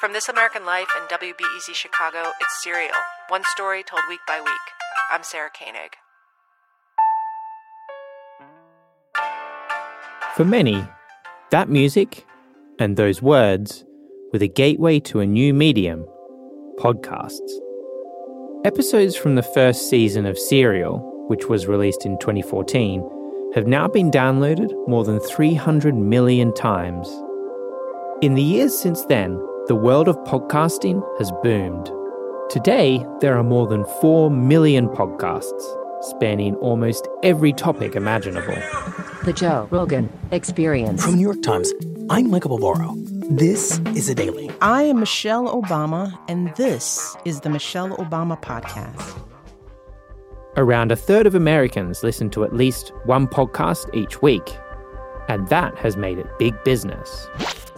From This American Life and WBEZ Chicago, it's Serial, one story told week by week. I'm Sarah Koenig. For many, that music and those words were the gateway to a new medium podcasts. Episodes from the first season of Serial, which was released in 2014, have now been downloaded more than 300 million times. In the years since then, the world of podcasting has boomed. Today, there are more than 4 million podcasts, spanning almost every topic imaginable. The Joe Rogan Experience. From New York Times, I'm Michael Barbaro. This is a daily. I am Michelle Obama, and this is the Michelle Obama Podcast. Around a third of Americans listen to at least one podcast each week, and that has made it big business.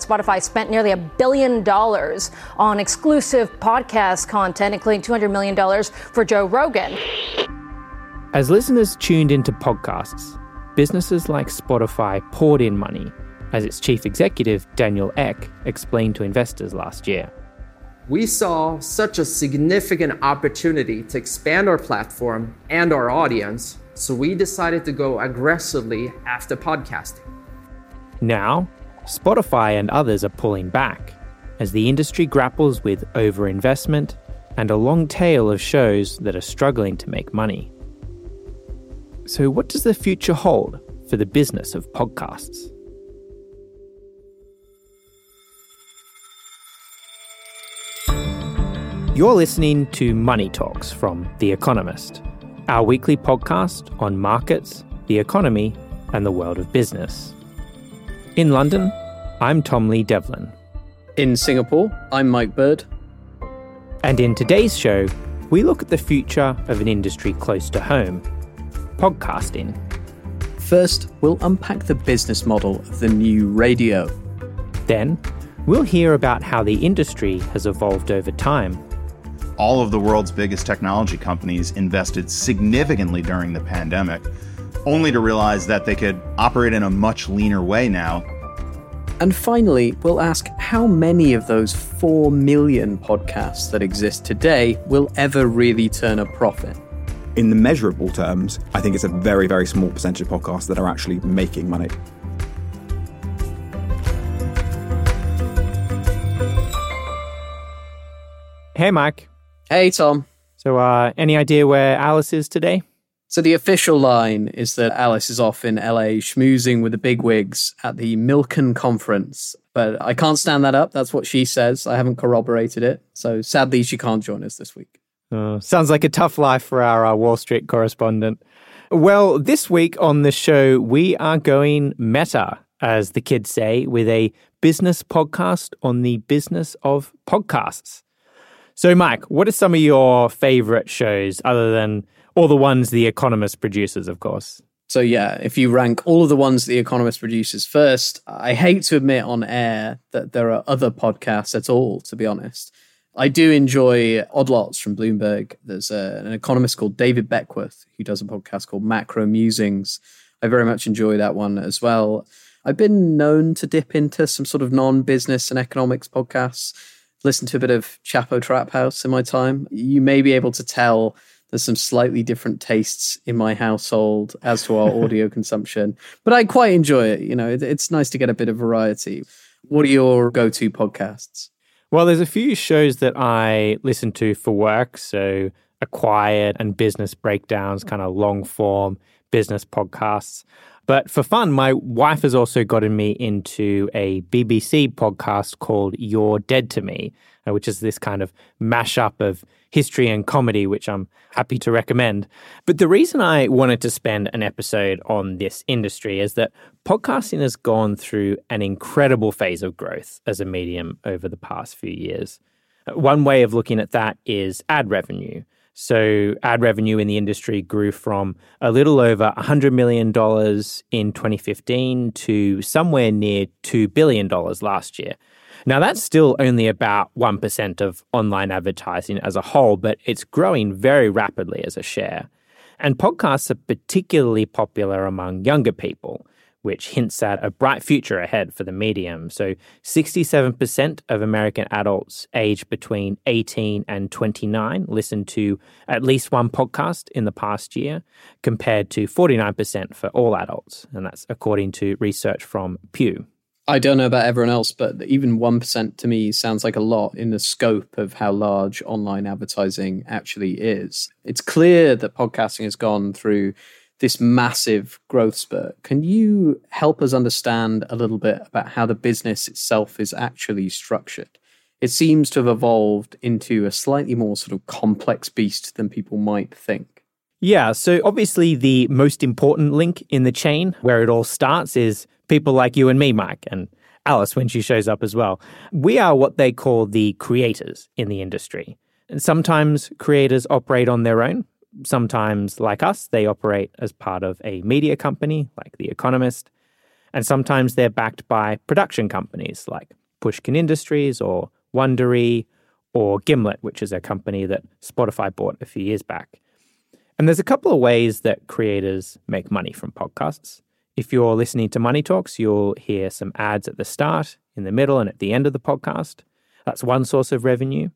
Spotify spent nearly a billion dollars on exclusive podcast content, including $200 million for Joe Rogan. As listeners tuned into podcasts, businesses like Spotify poured in money, as its chief executive, Daniel Ek, explained to investors last year. We saw such a significant opportunity to expand our platform and our audience, so we decided to go aggressively after podcasting. Now, Spotify and others are pulling back as the industry grapples with overinvestment and a long tail of shows that are struggling to make money. So, what does the future hold for the business of podcasts? You're listening to Money Talks from The Economist, our weekly podcast on markets, the economy, and the world of business. In London, I'm Tom Lee Devlin. In Singapore, I'm Mike Bird. And in today's show, we look at the future of an industry close to home podcasting. First, we'll unpack the business model of the new radio. Then, we'll hear about how the industry has evolved over time. All of the world's biggest technology companies invested significantly during the pandemic, only to realize that they could operate in a much leaner way now. And finally, we'll ask how many of those 4 million podcasts that exist today will ever really turn a profit. In the measurable terms, I think it's a very, very small percentage of podcasts that are actually making money. Hey, Mike. Hey, Tom. So, uh, any idea where Alice is today? So the official line is that Alice is off in LA schmoozing with the bigwigs at the Milken conference. But I can't stand that up. That's what she says. I haven't corroborated it. So sadly, she can't join us this week. Uh, sounds like a tough life for our, our Wall Street correspondent. Well, this week on the show, we are going meta, as the kids say, with a business podcast on the business of podcasts. So, Mike, what are some of your favorite shows other than all the ones The Economist produces, of course? So, yeah, if you rank all of the ones The Economist produces first, I hate to admit on air that there are other podcasts at all, to be honest. I do enjoy Odd Lots from Bloomberg. There's a, an economist called David Beckworth who does a podcast called Macro Musings. I very much enjoy that one as well. I've been known to dip into some sort of non business and economics podcasts, listen to a bit of Chapo Trap House in my time. You may be able to tell there's some slightly different tastes in my household as to our audio consumption, but I quite enjoy it. You know, it, it's nice to get a bit of variety. What are your go to podcasts? Well, there's a few shows that I listen to for work. So, Acquired and Business Breakdowns, kind of long form business podcasts. But for fun, my wife has also gotten me into a BBC podcast called You're Dead to Me. Uh, which is this kind of mashup of history and comedy, which I'm happy to recommend. But the reason I wanted to spend an episode on this industry is that podcasting has gone through an incredible phase of growth as a medium over the past few years. Uh, one way of looking at that is ad revenue. So, ad revenue in the industry grew from a little over $100 million in 2015 to somewhere near $2 billion last year. Now, that's still only about 1% of online advertising as a whole, but it's growing very rapidly as a share. And podcasts are particularly popular among younger people which hints at a bright future ahead for the medium. So, 67% of American adults aged between 18 and 29 listened to at least one podcast in the past year, compared to 49% for all adults. And that's according to research from Pew. I don't know about everyone else, but even 1% to me sounds like a lot in the scope of how large online advertising actually is. It's clear that podcasting has gone through this massive growth spurt. Can you help us understand a little bit about how the business itself is actually structured? It seems to have evolved into a slightly more sort of complex beast than people might think. Yeah, so obviously the most important link in the chain where it all starts is people like you and me, Mike, and Alice when she shows up as well. We are what they call the creators in the industry. And sometimes creators operate on their own, sometimes, like us, they operate as part of a media company like The Economist. And sometimes they're backed by production companies like Pushkin Industries or Wondery or Gimlet, which is a company that Spotify bought a few years back. And there's a couple of ways that creators make money from podcasts. If you're listening to Money Talks, you'll hear some ads at the start, in the middle, and at the end of the podcast. That's one source of revenue.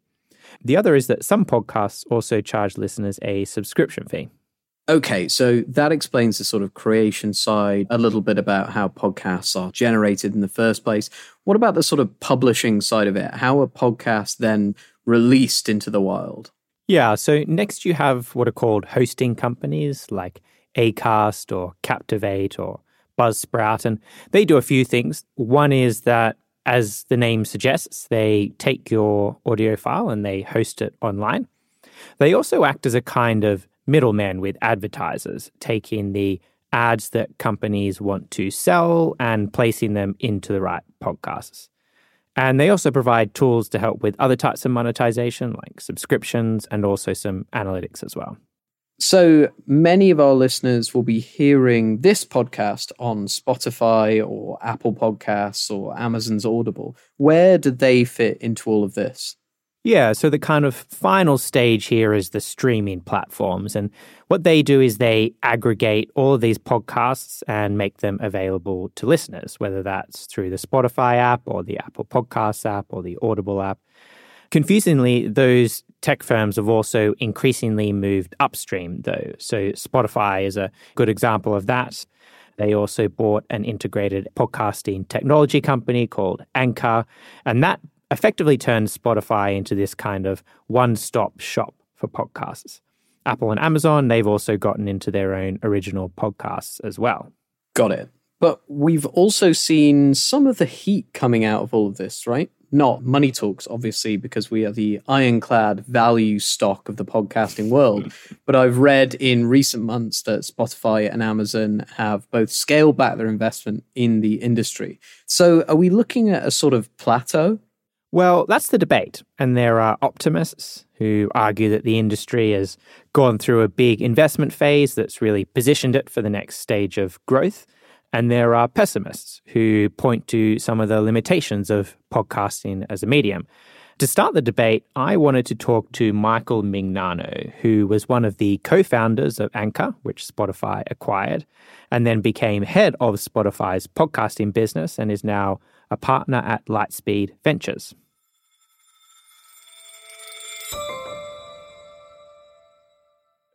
The other is that some podcasts also charge listeners a subscription fee. Okay, so that explains the sort of creation side, a little bit about how podcasts are generated in the first place. What about the sort of publishing side of it? How are podcasts then released into the wild? Yeah, so next you have what are called hosting companies like Acast or Captivate or Buzzsprout, and they do a few things. One is that as the name suggests, they take your audio file and they host it online. They also act as a kind of middleman with advertisers, taking the ads that companies want to sell and placing them into the right podcasts. And they also provide tools to help with other types of monetization, like subscriptions and also some analytics as well. So many of our listeners will be hearing this podcast on Spotify or Apple Podcasts or Amazon's Audible. Where do they fit into all of this? Yeah, so the kind of final stage here is the streaming platforms. And what they do is they aggregate all of these podcasts and make them available to listeners, whether that's through the Spotify app or the Apple Podcasts app or the Audible app. Confusingly, those tech firms have also increasingly moved upstream, though. So Spotify is a good example of that. They also bought an integrated podcasting technology company called Anchor, and that effectively turned Spotify into this kind of one stop shop for podcasts. Apple and Amazon, they've also gotten into their own original podcasts as well. Got it. But we've also seen some of the heat coming out of all of this, right? Not money talks, obviously, because we are the ironclad value stock of the podcasting world. but I've read in recent months that Spotify and Amazon have both scaled back their investment in the industry. So are we looking at a sort of plateau? Well, that's the debate. And there are optimists who argue that the industry has gone through a big investment phase that's really positioned it for the next stage of growth. And there are pessimists who point to some of the limitations of podcasting as a medium. To start the debate, I wanted to talk to Michael Mignano, who was one of the co founders of Anchor, which Spotify acquired, and then became head of Spotify's podcasting business and is now a partner at Lightspeed Ventures.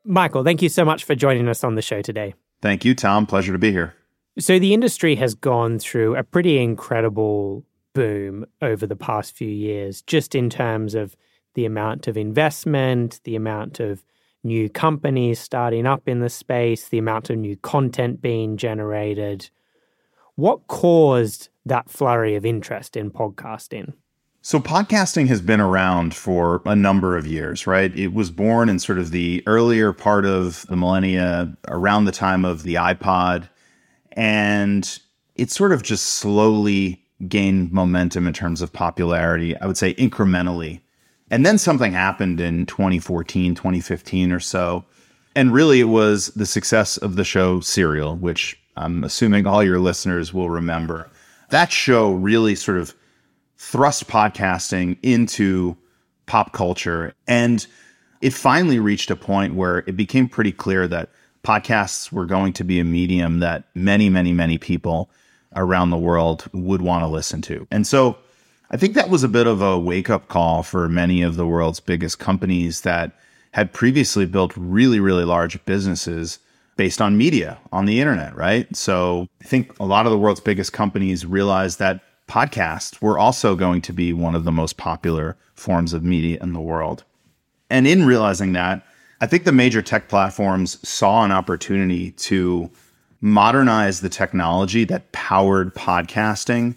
Michael, thank you so much for joining us on the show today. Thank you, Tom. Pleasure to be here. So the industry has gone through a pretty incredible boom over the past few years, just in terms of the amount of investment, the amount of new companies starting up in the space, the amount of new content being generated. What caused that flurry of interest in podcasting? So, podcasting has been around for a number of years, right? It was born in sort of the earlier part of the millennia, around the time of the iPod. And it sort of just slowly gained momentum in terms of popularity, I would say incrementally. And then something happened in 2014, 2015 or so. And really, it was the success of the show Serial, which I'm assuming all your listeners will remember. That show really sort of thrust podcasting into pop culture. And it finally reached a point where it became pretty clear that podcasts were going to be a medium that many, many, many people around the world would want to listen to. And so I think that was a bit of a wake up call for many of the world's biggest companies that had previously built really, really large businesses based on media on the internet, right? So I think a lot of the world's biggest companies realized that podcasts were also going to be one of the most popular forms of media in the world. And in realizing that, I think the major tech platforms saw an opportunity to modernize the technology that powered podcasting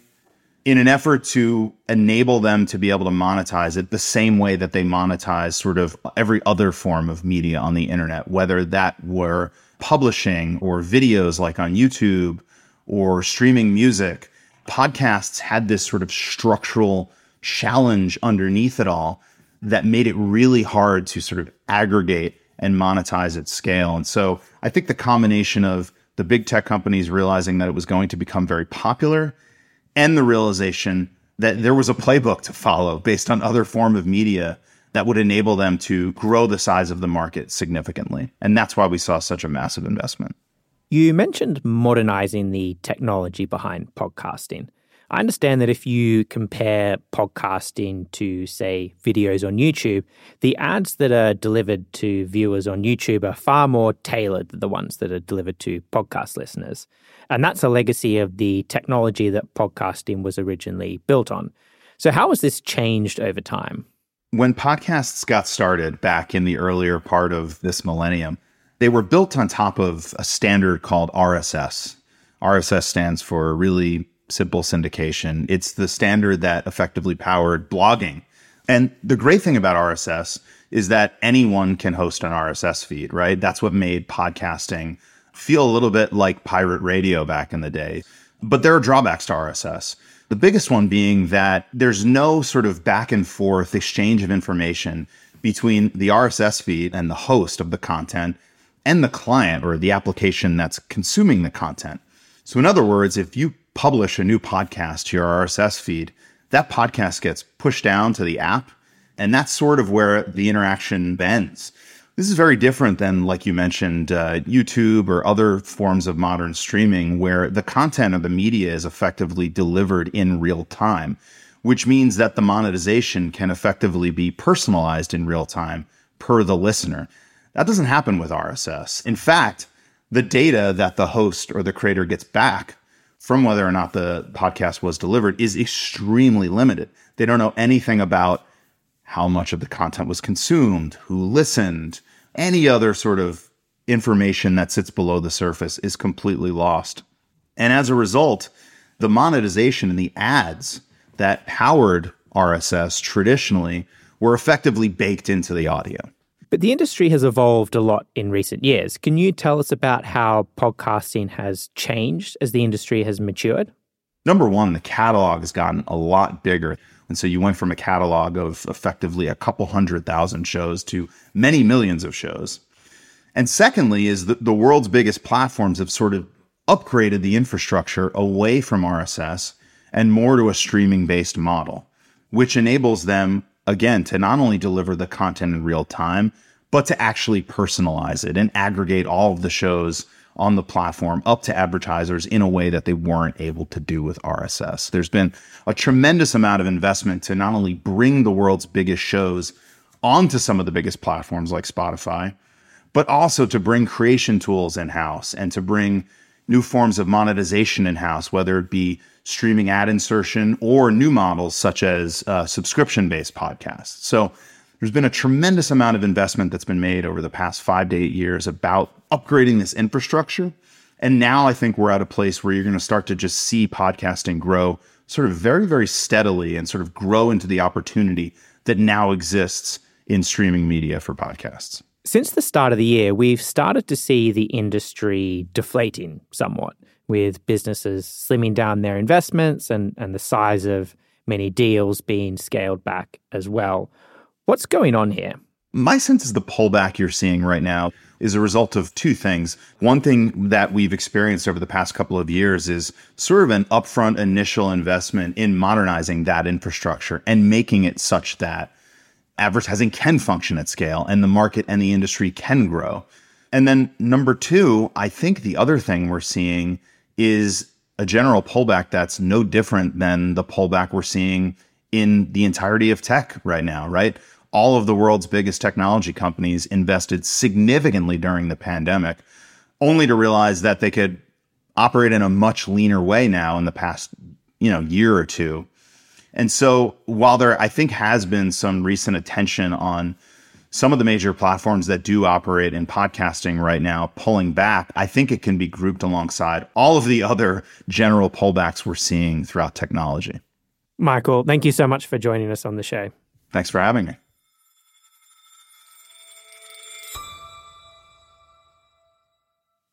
in an effort to enable them to be able to monetize it the same way that they monetize sort of every other form of media on the internet, whether that were publishing or videos like on YouTube or streaming music. Podcasts had this sort of structural challenge underneath it all that made it really hard to sort of aggregate and monetize at scale. And so I think the combination of the big tech companies realizing that it was going to become very popular and the realization that there was a playbook to follow based on other form of media that would enable them to grow the size of the market significantly. And that's why we saw such a massive investment. You mentioned modernizing the technology behind podcasting. I understand that if you compare podcasting to, say, videos on YouTube, the ads that are delivered to viewers on YouTube are far more tailored than the ones that are delivered to podcast listeners. And that's a legacy of the technology that podcasting was originally built on. So, how has this changed over time? When podcasts got started back in the earlier part of this millennium, they were built on top of a standard called RSS. RSS stands for really simple syndication. It's the standard that effectively powered blogging. And the great thing about RSS is that anyone can host an RSS feed, right? That's what made podcasting feel a little bit like pirate radio back in the day. But there are drawbacks to RSS. The biggest one being that there's no sort of back and forth exchange of information between the RSS feed and the host of the content and the client or the application that's consuming the content. So, in other words, if you publish a new podcast to your RSS feed, that podcast gets pushed down to the app, and that's sort of where the interaction bends. This is very different than, like you mentioned, uh, YouTube or other forms of modern streaming where the content of the media is effectively delivered in real time, which means that the monetization can effectively be personalized in real time per the listener. That doesn't happen with RSS. In fact, the data that the host or the creator gets back from whether or not the podcast was delivered is extremely limited. They don't know anything about how much of the content was consumed, who listened, any other sort of information that sits below the surface is completely lost. And as a result, the monetization and the ads that powered RSS traditionally were effectively baked into the audio. But the industry has evolved a lot in recent years. Can you tell us about how podcasting has changed as the industry has matured? Number one, the catalog has gotten a lot bigger. And so you went from a catalog of effectively a couple hundred thousand shows to many millions of shows. And secondly, is that the world's biggest platforms have sort of upgraded the infrastructure away from RSS and more to a streaming based model, which enables them again, to not only deliver the content in real time, but to actually personalize it and aggregate all of the shows on the platform up to advertisers in a way that they weren't able to do with RSS. There's been a tremendous amount of investment to not only bring the world's biggest shows onto some of the biggest platforms like Spotify, but also to bring creation tools in house and to bring new forms of monetization in house, whether it be streaming ad insertion or new models such as uh, subscription based podcasts. So there's been a tremendous amount of investment that's been made over the past five to eight years about upgrading this infrastructure. And now I think we're at a place where you're going to start to just see podcasting grow sort of very, very steadily and sort of grow into the opportunity that now exists in streaming media for podcasts. Since the start of the year, we've started to see the industry deflating somewhat, with businesses slimming down their investments and, and the size of many deals being scaled back as well. What's going on here? My sense is the pullback you're seeing right now is a result of two things. One thing that we've experienced over the past couple of years is sort of an upfront initial investment in modernizing that infrastructure and making it such that advertising can function at scale and the market and the industry can grow. And then number two, I think the other thing we're seeing is a general pullback that's no different than the pullback we're seeing in the entirety of tech right now, right? All of the world's biggest technology companies invested significantly during the pandemic, only to realize that they could operate in a much leaner way now in the past, you know, year or two. And so while there, I think, has been some recent attention on some of the major platforms that do operate in podcasting right now pulling back, I think it can be grouped alongside all of the other general pullbacks we're seeing throughout technology. Michael, thank you so much for joining us on the show. Thanks for having me.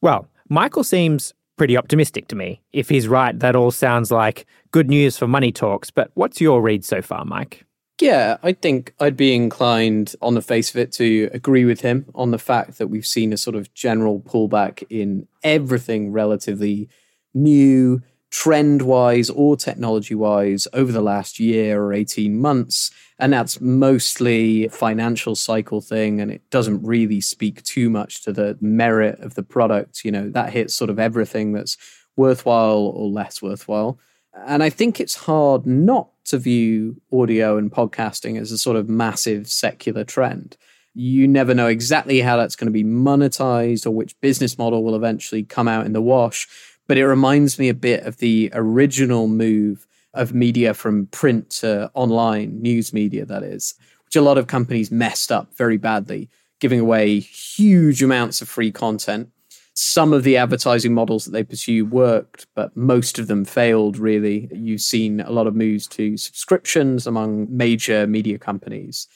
Well, Michael seems pretty optimistic to me. If he's right, that all sounds like good news for money talks. But what's your read so far, Mike? Yeah, I think I'd be inclined on the face of it to agree with him on the fact that we've seen a sort of general pullback in everything relatively new, trend wise or technology wise over the last year or 18 months. And that's mostly financial cycle thing. And it doesn't really speak too much to the merit of the product. You know, that hits sort of everything that's worthwhile or less worthwhile. And I think it's hard not to view audio and podcasting as a sort of massive secular trend. You never know exactly how that's going to be monetized or which business model will eventually come out in the wash. But it reminds me a bit of the original move of media from print to online news media, that is, which a lot of companies messed up very badly, giving away huge amounts of free content some of the advertising models that they pursue worked, but most of them failed, really. You've seen a lot of moves to subscriptions among major media companies.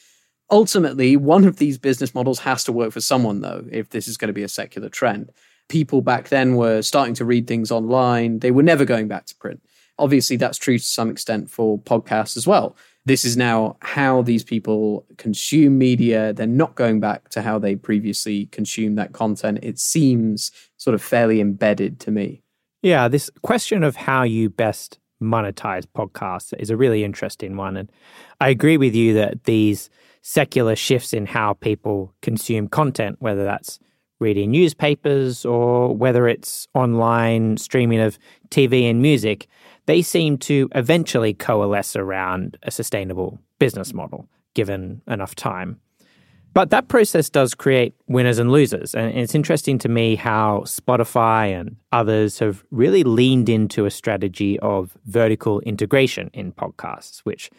Ultimately, one of these business models has to work for someone, though, if this is going to be a secular trend. People back then were starting to read things online, they were never going back to print. Obviously, that's true to some extent for podcasts as well this is now how these people consume media. They're not going back to how they previously consumed that content. It seems sort of fairly embedded to me. Yeah, this question of how you best monetize podcasts is a really interesting one. And I agree with you that these secular shifts in how people consume content, whether that's reading newspapers or whether it's online streaming of TV and music, they seem to eventually coalesce around a sustainable business model given enough time. But that process does create winners and losers. And it's interesting to me how Spotify and others have really leaned into a strategy of vertical integration in podcasts, which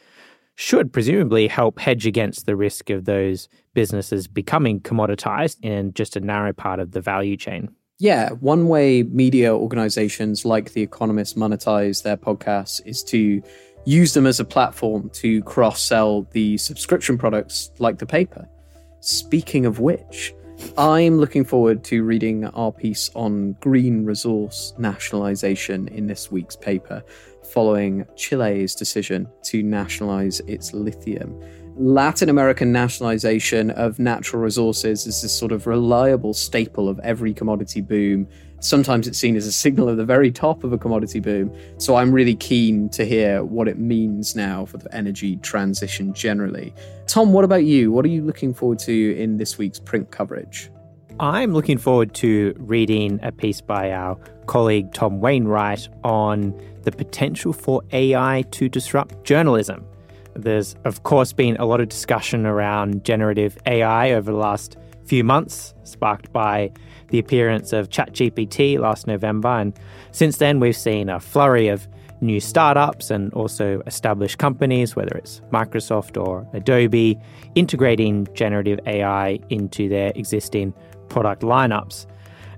should presumably help hedge against the risk of those businesses becoming commoditized in just a narrow part of the value chain. Yeah, one way media organizations like The Economist monetize their podcasts is to use them as a platform to cross sell the subscription products like the paper. Speaking of which, I'm looking forward to reading our piece on green resource nationalization in this week's paper, following Chile's decision to nationalize its lithium. Latin American nationalization of natural resources is this sort of reliable staple of every commodity boom. Sometimes it's seen as a signal of the very top of a commodity boom. So I'm really keen to hear what it means now for the energy transition generally. Tom, what about you? What are you looking forward to in this week's print coverage? I'm looking forward to reading a piece by our colleague Tom Wainwright on the potential for AI to disrupt journalism. There's, of course, been a lot of discussion around generative AI over the last few months, sparked by the appearance of ChatGPT last November. And since then, we've seen a flurry of new startups and also established companies, whether it's Microsoft or Adobe, integrating generative AI into their existing product lineups.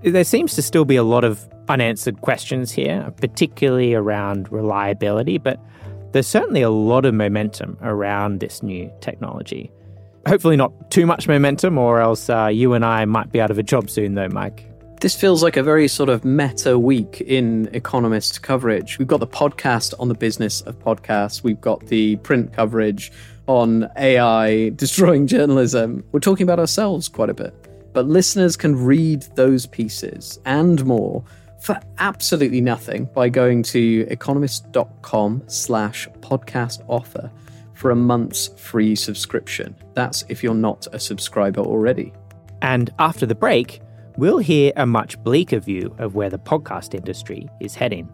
There seems to still be a lot of unanswered questions here, particularly around reliability, but there's certainly a lot of momentum around this new technology. Hopefully, not too much momentum, or else uh, you and I might be out of a job soon, though, Mike. This feels like a very sort of meta week in Economist coverage. We've got the podcast on the business of podcasts, we've got the print coverage on AI destroying journalism. We're talking about ourselves quite a bit. But listeners can read those pieces and more for absolutely nothing by going to economist.com slash podcast offer for a month's free subscription. That's if you're not a subscriber already. And after the break, we'll hear a much bleaker view of where the podcast industry is heading.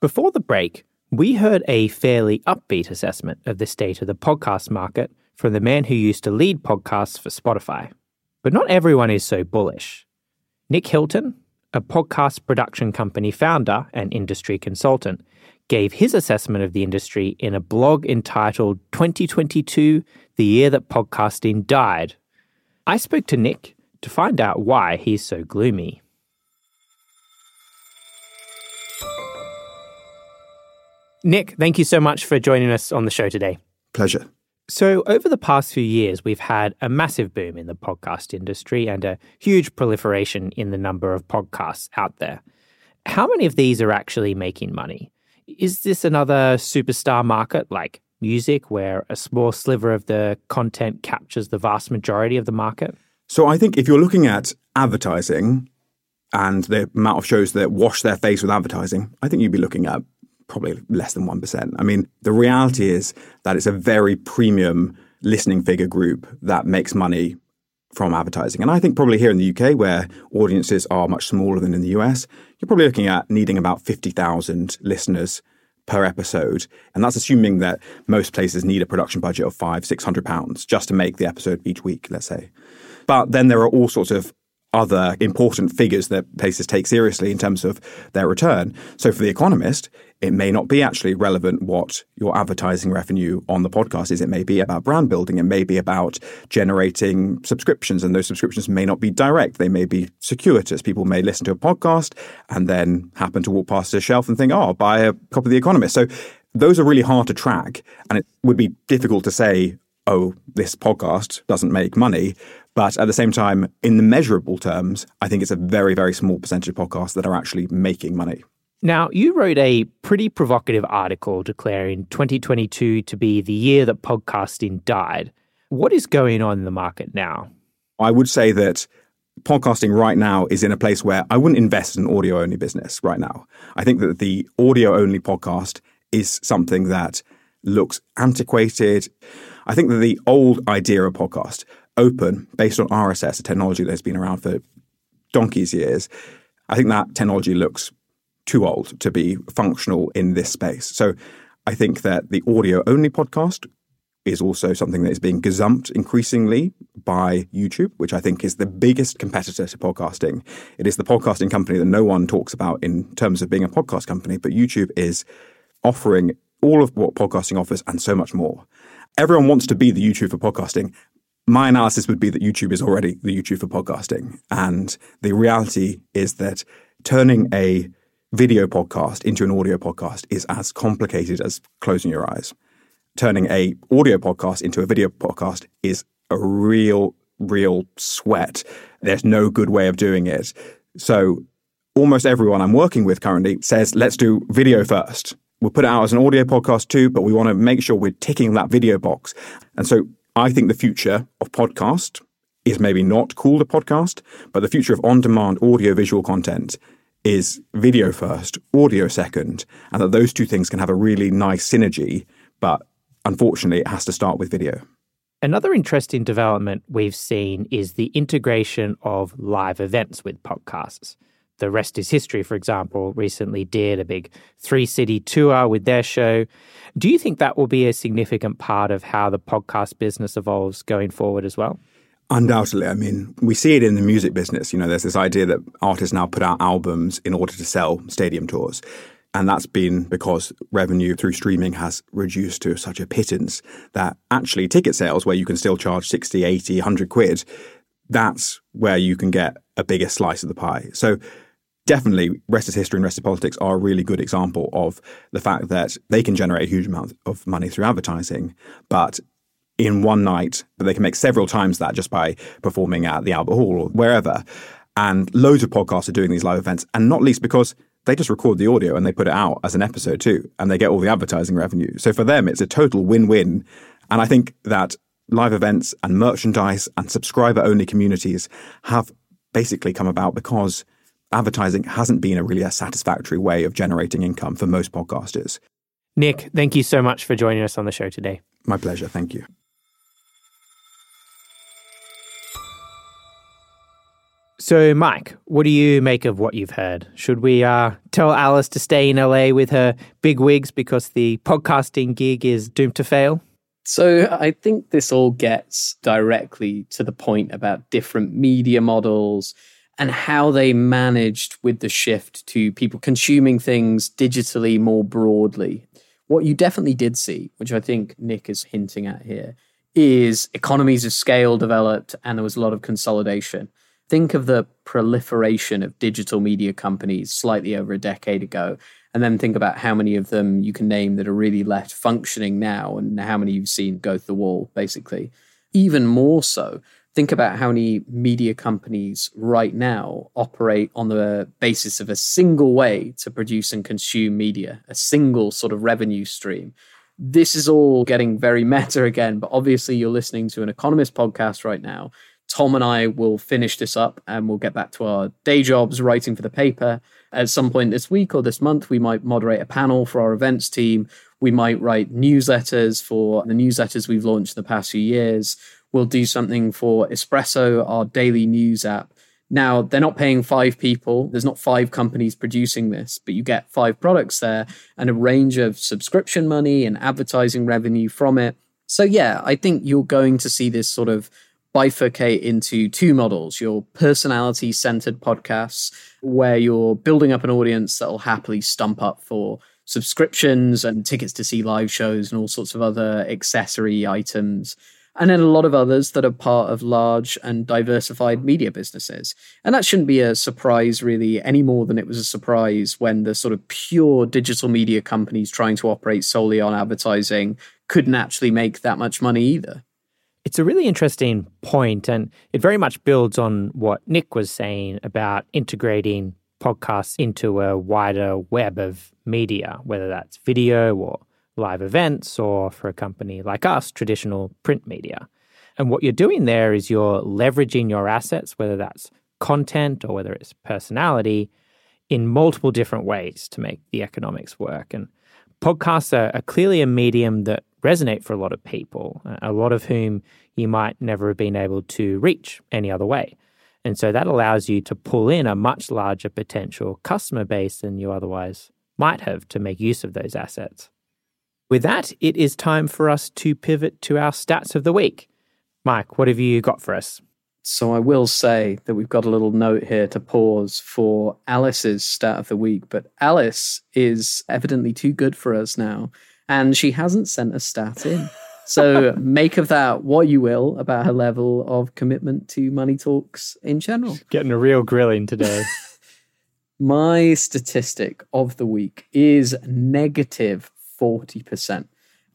Before the break, we heard a fairly upbeat assessment of the state of the podcast market from the man who used to lead podcasts for Spotify. But not everyone is so bullish. Nick Hilton, a podcast production company founder and industry consultant, gave his assessment of the industry in a blog entitled 2022 The Year That Podcasting Died. I spoke to Nick to find out why he's so gloomy. Nick, thank you so much for joining us on the show today. Pleasure. So, over the past few years, we've had a massive boom in the podcast industry and a huge proliferation in the number of podcasts out there. How many of these are actually making money? Is this another superstar market like music, where a small sliver of the content captures the vast majority of the market? So I think if you're looking at advertising and the amount of shows that wash their face with advertising, I think you'd be looking at probably less than 1%. I mean, the reality is that it's a very premium listening figure group that makes money from advertising. And I think probably here in the UK, where audiences are much smaller than in the US, you're probably looking at needing about 50,000 listeners per episode. And that's assuming that most places need a production budget of five, six hundred pounds just to make the episode each week, let's say. But then there are all sorts of other important figures that places take seriously in terms of their return. So for The Economist, it may not be actually relevant what your advertising revenue on the podcast is. It may be about brand building. It may be about generating subscriptions, and those subscriptions may not be direct. They may be circuitous. People may listen to a podcast and then happen to walk past a shelf and think, oh, I'll buy a copy of The Economist. So those are really hard to track, and it would be difficult to say, oh, this podcast doesn't make money. But at the same time, in the measurable terms, I think it's a very, very small percentage of podcasts that are actually making money. Now, you wrote a pretty provocative article declaring 2022 to be the year that podcasting died. What is going on in the market now? I would say that podcasting right now is in a place where I wouldn't invest in audio only business right now. I think that the audio only podcast is something that looks antiquated. I think that the old idea of podcast, open, based on RSS, a technology that's been around for donkey's years, I think that technology looks too old to be functional in this space. So I think that the audio only podcast is also something that is being gazumped increasingly by YouTube, which I think is the biggest competitor to podcasting. It is the podcasting company that no one talks about in terms of being a podcast company, but YouTube is offering all of what podcasting offers and so much more. Everyone wants to be the YouTube for podcasting. My analysis would be that YouTube is already the YouTube for podcasting. And the reality is that turning a video podcast into an audio podcast is as complicated as closing your eyes. Turning a audio podcast into a video podcast is a real, real sweat. There's no good way of doing it. So almost everyone I'm working with currently says, let's do video first. We'll put it out as an audio podcast too, but we want to make sure we're ticking that video box. And so I think the future of podcast is maybe not called a podcast, but the future of on demand audio visual content is video first, audio second, and that those two things can have a really nice synergy. But unfortunately, it has to start with video. Another interesting development we've seen is the integration of live events with podcasts. The Rest is History, for example, recently did a big three city tour with their show. Do you think that will be a significant part of how the podcast business evolves going forward as well? Undoubtedly. I mean, we see it in the music business. You know, there's this idea that artists now put out albums in order to sell stadium tours. And that's been because revenue through streaming has reduced to such a pittance that actually ticket sales, where you can still charge 60, 80, 100 quid, that's where you can get a bigger slice of the pie. So definitely Rest is History and Rest is Politics are a really good example of the fact that they can generate a huge amount of money through advertising, but in one night, but they can make several times that just by performing at the Albert Hall or wherever. And loads of podcasts are doing these live events, and not least because they just record the audio and they put it out as an episode too, and they get all the advertising revenue. So for them, it's a total win win. And I think that live events and merchandise and subscriber only communities have basically come about because advertising hasn't been a really a satisfactory way of generating income for most podcasters. Nick, thank you so much for joining us on the show today. My pleasure. Thank you. So, Mike, what do you make of what you've heard? Should we uh, tell Alice to stay in LA with her big wigs because the podcasting gig is doomed to fail? So, I think this all gets directly to the point about different media models and how they managed with the shift to people consuming things digitally more broadly. What you definitely did see, which I think Nick is hinting at here, is economies of scale developed and there was a lot of consolidation think of the proliferation of digital media companies slightly over a decade ago, and then think about how many of them you can name that are really left functioning now and how many you've seen go through the wall, basically. Even more so, think about how many media companies right now operate on the basis of a single way to produce and consume media, a single sort of revenue stream. This is all getting very meta again, but obviously you're listening to an economist podcast right now Tom and I will finish this up and we'll get back to our day jobs writing for the paper. At some point this week or this month, we might moderate a panel for our events team. We might write newsletters for the newsletters we've launched in the past few years. We'll do something for Espresso, our daily news app. Now, they're not paying five people. There's not five companies producing this, but you get five products there and a range of subscription money and advertising revenue from it. So, yeah, I think you're going to see this sort of bifurcate into two models your personality centered podcasts, where you're building up an audience that'll happily stump up for subscriptions and tickets to see live shows and all sorts of other accessory items. And then a lot of others that are part of large and diversified media businesses. And that shouldn't be a surprise, really, any more than it was a surprise when the sort of pure digital media companies trying to operate solely on advertising couldn't actually make that much money either. It's a really interesting point, and it very much builds on what Nick was saying about integrating podcasts into a wider web of media, whether that's video or live events, or for a company like us, traditional print media. And what you're doing there is you're leveraging your assets, whether that's content or whether it's personality, in multiple different ways to make the economics work. And podcasts are, are clearly a medium that resonate for a lot of people, a lot of whom you might never have been able to reach any other way. And so that allows you to pull in a much larger potential customer base than you otherwise might have to make use of those assets. With that, it is time for us to pivot to our stats of the week. Mike, what have you got for us? So I will say that we've got a little note here to pause for Alice's stat of the week, but Alice is evidently too good for us now and she hasn't sent a stat in. So make of that what you will about her level of commitment to money talks in general. Getting a real grilling today. My statistic of the week is negative 40%.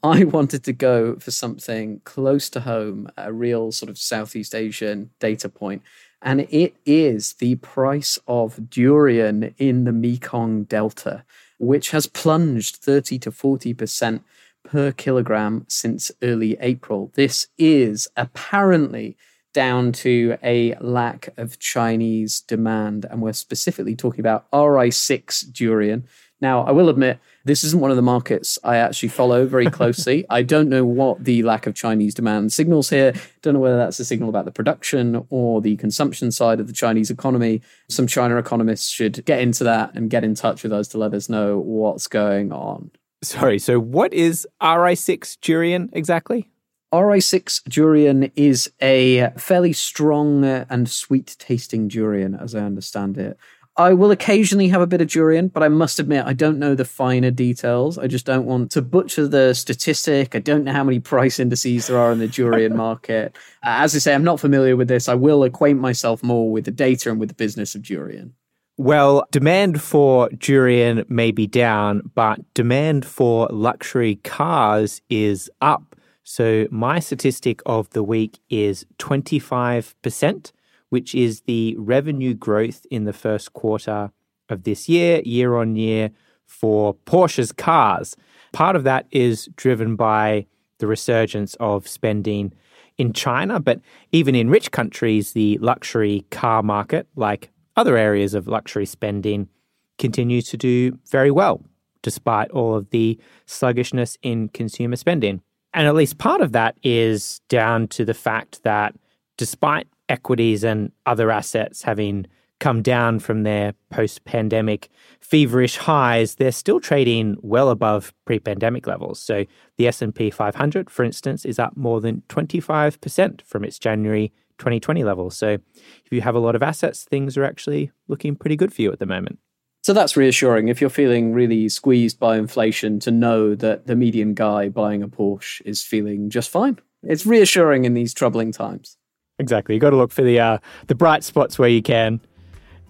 I wanted to go for something close to home, a real sort of Southeast Asian data point, and it is the price of durian in the Mekong Delta which has plunged 30 to 40% per kilogram since early April. This is apparently down to a lack of Chinese demand. And we're specifically talking about RI6 durian. Now, I will admit, this isn't one of the markets I actually follow very closely. I don't know what the lack of Chinese demand signals here. Don't know whether that's a signal about the production or the consumption side of the Chinese economy. Some China economists should get into that and get in touch with us to let us know what's going on. Sorry, so what is RI6 durian exactly? RI6 durian is a fairly strong and sweet tasting durian, as I understand it. I will occasionally have a bit of durian, but I must admit I don't know the finer details. I just don't want to butcher the statistic. I don't know how many price indices there are in the durian market. Uh, as I say, I'm not familiar with this. I will acquaint myself more with the data and with the business of durian. Well, demand for durian may be down, but demand for luxury cars is up. So my statistic of the week is 25% which is the revenue growth in the first quarter of this year, year on year, for Porsche's cars. Part of that is driven by the resurgence of spending in China, but even in rich countries, the luxury car market, like other areas of luxury spending, continues to do very well, despite all of the sluggishness in consumer spending. And at least part of that is down to the fact that despite equities and other assets having come down from their post-pandemic feverish highs, they're still trading well above pre-pandemic levels. So the S&P 500, for instance, is up more than 25% from its January 2020 levels. So if you have a lot of assets, things are actually looking pretty good for you at the moment. So that's reassuring if you're feeling really squeezed by inflation to know that the median guy buying a Porsche is feeling just fine. It's reassuring in these troubling times. Exactly. You got to look for the uh, the bright spots where you can.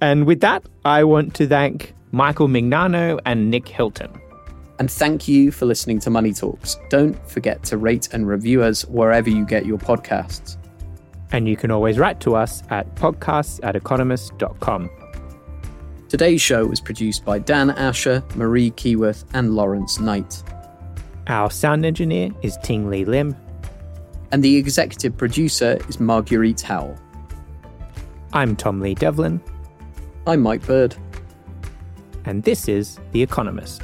And with that, I want to thank Michael Mignano and Nick Hilton. And thank you for listening to Money Talks. Don't forget to rate and review us wherever you get your podcasts. And you can always write to us at podcasts at economist.com. Today's show was produced by Dan Asher, Marie Keyworth, and Lawrence Knight. Our sound engineer is Ting Lee Lim and the executive producer is Marguerite Howell. I'm Tom Lee Devlin. I'm Mike Bird. And this is The Economist.